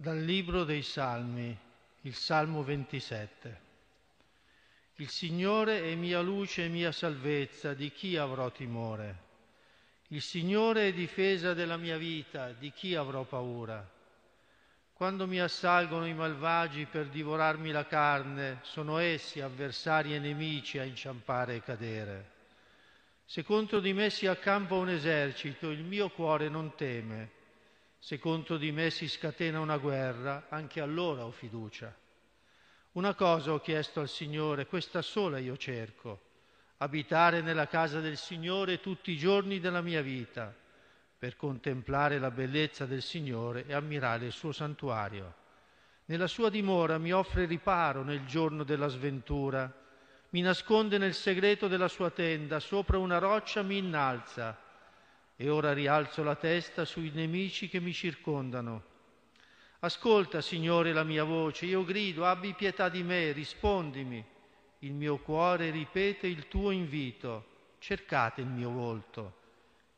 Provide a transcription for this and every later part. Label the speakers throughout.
Speaker 1: Dal Libro dei Salmi, il Salmo 27. Il Signore è mia luce e mia salvezza, di chi avrò timore? Il Signore è difesa della mia vita, di chi avrò paura? Quando mi assalgono i malvagi per divorarmi la carne, sono essi avversari e nemici a inciampare e cadere. Se contro di me si accampa un esercito, il mio cuore non teme. Se contro di me si scatena una guerra, anche allora ho fiducia. Una cosa ho chiesto al Signore, questa sola io cerco, abitare nella casa del Signore tutti i giorni della mia vita, per contemplare la bellezza del Signore e ammirare il suo santuario. Nella sua dimora mi offre riparo nel giorno della sventura, mi nasconde nel segreto della sua tenda, sopra una roccia mi innalza, e ora rialzo la testa sui nemici che mi circondano. Ascolta, Signore, la mia voce, io grido, abbi pietà di me, rispondimi. Il mio cuore ripete il tuo invito, cercate il mio volto.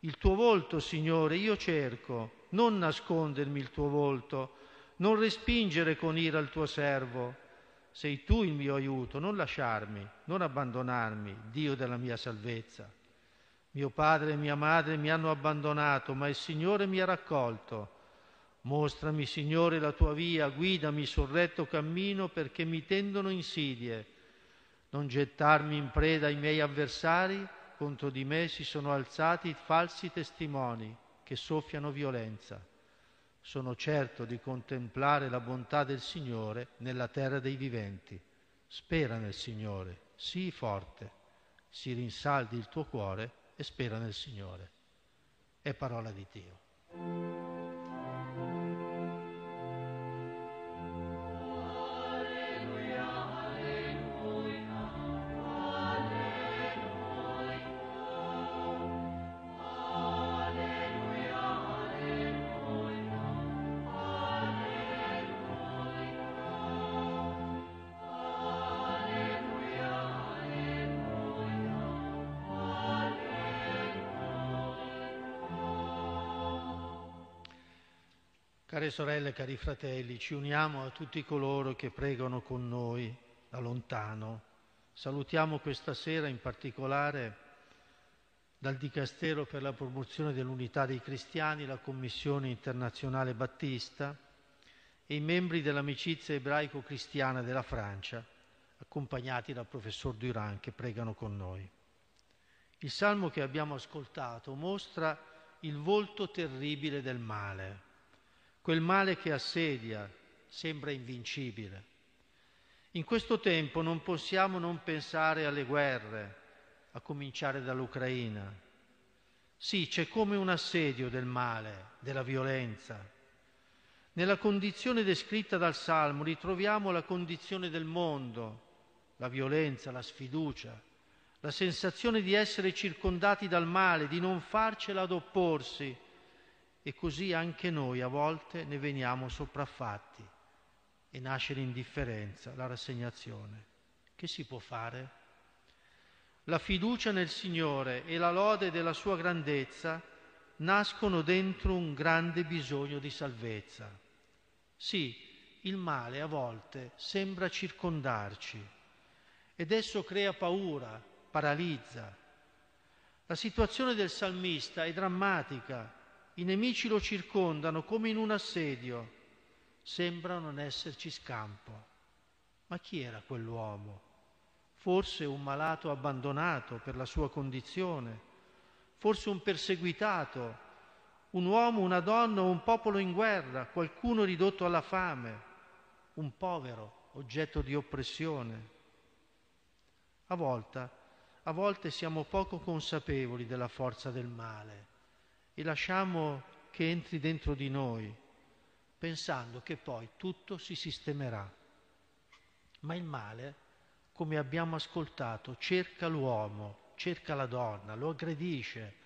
Speaker 1: Il tuo volto, Signore, io cerco, non nascondermi il tuo volto, non respingere con ira il tuo servo. Sei tu il mio aiuto, non lasciarmi, non abbandonarmi, Dio della mia salvezza. Mio padre e mia madre mi hanno abbandonato, ma il Signore mi ha raccolto. Mostrami, Signore, la tua via, guidami sul retto cammino perché mi tendono insidie. Non gettarmi in preda ai miei avversari, contro di me si sono alzati falsi testimoni che soffiano violenza. Sono certo di contemplare la bontà del Signore nella terra dei viventi. Spera nel Signore, sii forte, si rinsaldi il tuo cuore e spera nel Signore. È parola di Dio. Care sorelle, cari fratelli, ci uniamo a tutti coloro che pregano con noi da lontano. Salutiamo questa sera in particolare dal Dicastero per la promozione dell'unità dei cristiani, la Commissione internazionale battista e i membri dell'amicizia ebraico-cristiana della Francia, accompagnati dal professor Durand che pregano con noi. Il salmo che abbiamo ascoltato mostra il volto terribile del male Quel male che assedia sembra invincibile. In questo tempo non possiamo non pensare alle guerre, a cominciare dall'Ucraina. Sì, c'è come un assedio del male, della violenza. Nella condizione descritta dal Salmo ritroviamo la condizione del mondo, la violenza, la sfiducia, la sensazione di essere circondati dal male, di non farcela ad opporsi, e così anche noi a volte ne veniamo sopraffatti e nasce l'indifferenza, la rassegnazione. Che si può fare? La fiducia nel Signore e la lode della sua grandezza nascono dentro un grande bisogno di salvezza. Sì, il male a volte sembra circondarci ed esso crea paura, paralizza. La situazione del salmista è drammatica i nemici lo circondano come in un assedio. Sembra non esserci scampo. Ma chi era quell'uomo? Forse un malato abbandonato per la sua condizione, forse un perseguitato, un uomo, una donna o un popolo in guerra, qualcuno ridotto alla fame, un povero oggetto di oppressione. A volte, a volte siamo poco consapevoli della forza del male e lasciamo che entri dentro di noi, pensando che poi tutto si sistemerà. Ma il male, come abbiamo ascoltato, cerca l'uomo, cerca la donna, lo aggredisce,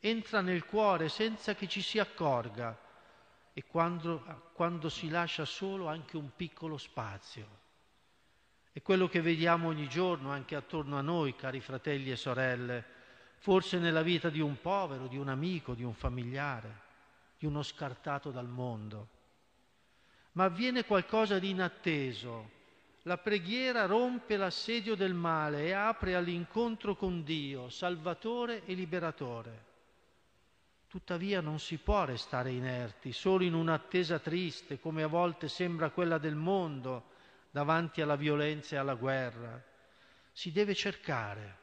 Speaker 1: entra nel cuore senza che ci si accorga e quando, quando si lascia solo anche un piccolo spazio. È quello che vediamo ogni giorno anche attorno a noi, cari fratelli e sorelle, forse nella vita di un povero, di un amico, di un familiare, di uno scartato dal mondo. ma avviene qualcosa di inatteso. La preghiera rompe l'assedio del male e apre all'incontro con Dio, Salvatore e Liberatore. Tuttavia non si può restare inerti, solo in un'attesa triste, come a volte sembra quella del mondo, davanti alla violenza e alla guerra. Si deve cercare.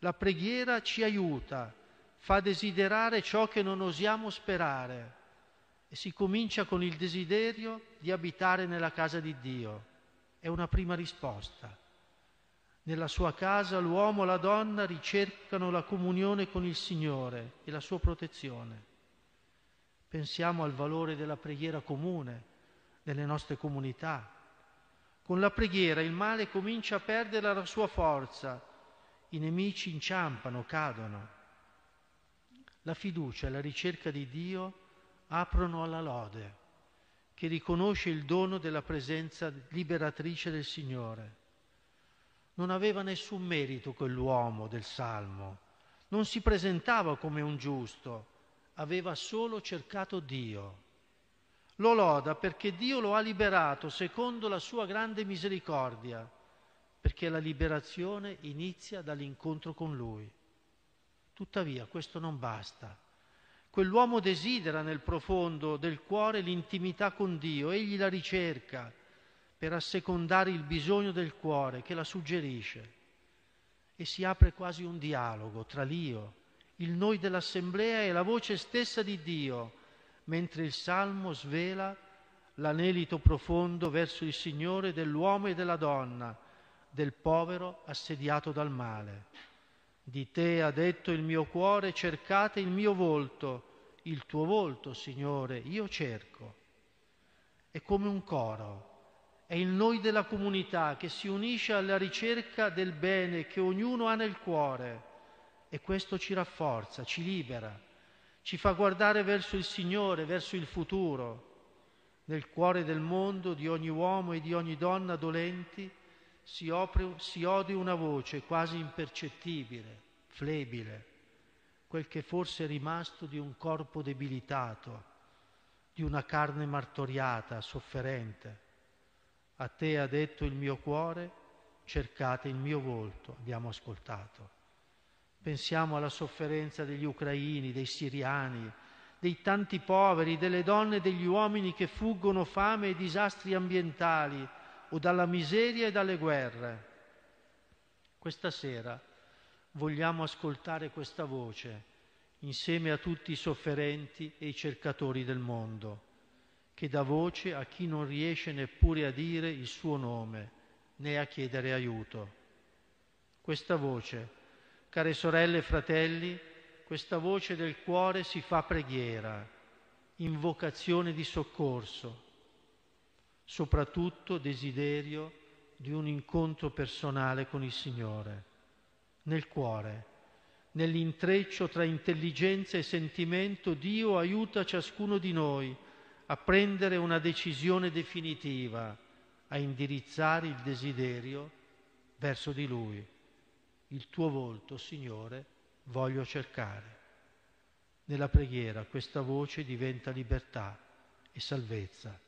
Speaker 1: La preghiera ci aiuta, fa desiderare ciò che non osiamo sperare e si comincia con il desiderio di abitare nella casa di Dio. È una prima risposta. Nella sua casa l'uomo e la donna ricercano la comunione con il Signore e la sua protezione. Pensiamo al valore della preghiera comune nelle nostre comunità. Con la preghiera il male comincia a perdere la sua forza, i nemici inciampano, cadono. La fiducia e la ricerca di Dio aprono alla lode, che riconosce il dono della presenza liberatrice del Signore. Non aveva nessun merito quell'uomo del Salmo, non si presentava come un giusto, aveva solo cercato Dio. Lo loda perché Dio lo ha liberato secondo la sua grande misericordia, perché la liberazione inizia dall'incontro con Lui. Tuttavia questo non basta. Quell'uomo desidera nel profondo del cuore l'intimità con Dio, egli la ricerca per assecondare il bisogno del cuore che la suggerisce. E si apre quasi un dialogo tra l'io, il noi dell'assemblea e la voce stessa di Dio, mentre il salmo svela l'anelito profondo verso il Signore dell'uomo e della donna, del povero assediato dal male. Di te ha detto il mio cuore, cercate il mio volto, il tuo volto, Signore, io cerco. È come un coro, è il noi della comunità che si unisce alla ricerca del bene che ognuno ha nel cuore e questo ci rafforza, ci libera, ci fa guardare verso il Signore, verso il futuro. Nel cuore del mondo, di ogni uomo e di ogni donna dolenti, si, opre, si ode una voce quasi impercettibile, flebile, quel che forse è rimasto di un corpo debilitato, di una carne martoriata, sofferente. A te ha detto il mio cuore, cercate il mio volto, abbiamo ascoltato. Pensiamo alla sofferenza degli ucraini, dei siriani, dei tanti poveri, delle donne e degli uomini che fuggono fame e disastri ambientali o dalla miseria e dalle guerre. Questa sera vogliamo ascoltare questa voce insieme a tutti i sofferenti e i cercatori del mondo, che dà voce a chi non riesce neppure a dire il suo nome né a chiedere aiuto. Questa voce, care sorelle e fratelli, questa voce del cuore si fa preghiera, invocazione di soccorso, soprattutto desiderio di un incontro personale con il Signore nel cuore. Nell'intreccio tra intelligenza e sentimento Dio aiuta ciascuno di noi a prendere una decisione definitiva, a indirizzare il desiderio verso di Lui. Il tuo volto, Signore, voglio cercare. Nella preghiera questa voce diventa libertà e salvezza.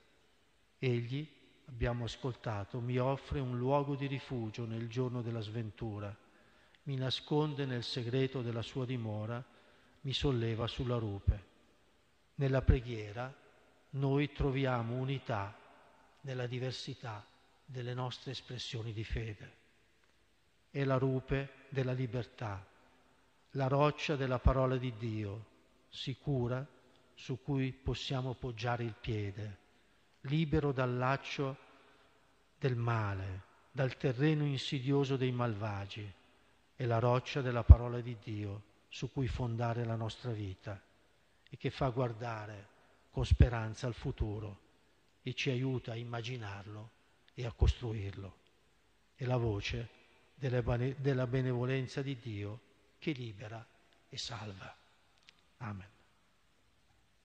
Speaker 1: Egli, abbiamo ascoltato, mi offre un luogo di rifugio nel giorno della sventura mi nasconde nel segreto della sua dimora, mi solleva sulla rupe. Nella preghiera noi troviamo unità nella diversità delle nostre espressioni di fede. È la rupe della libertà, la roccia della parola di Dio, sicura su cui possiamo poggiare il piede, libero dal laccio del male, dal terreno insidioso dei malvagi è la roccia della parola di Dio su cui fondare la nostra vita e che fa guardare con speranza al futuro e ci aiuta a immaginarlo e a costruirlo. È la voce della benevolenza di Dio che libera e salva. Amen.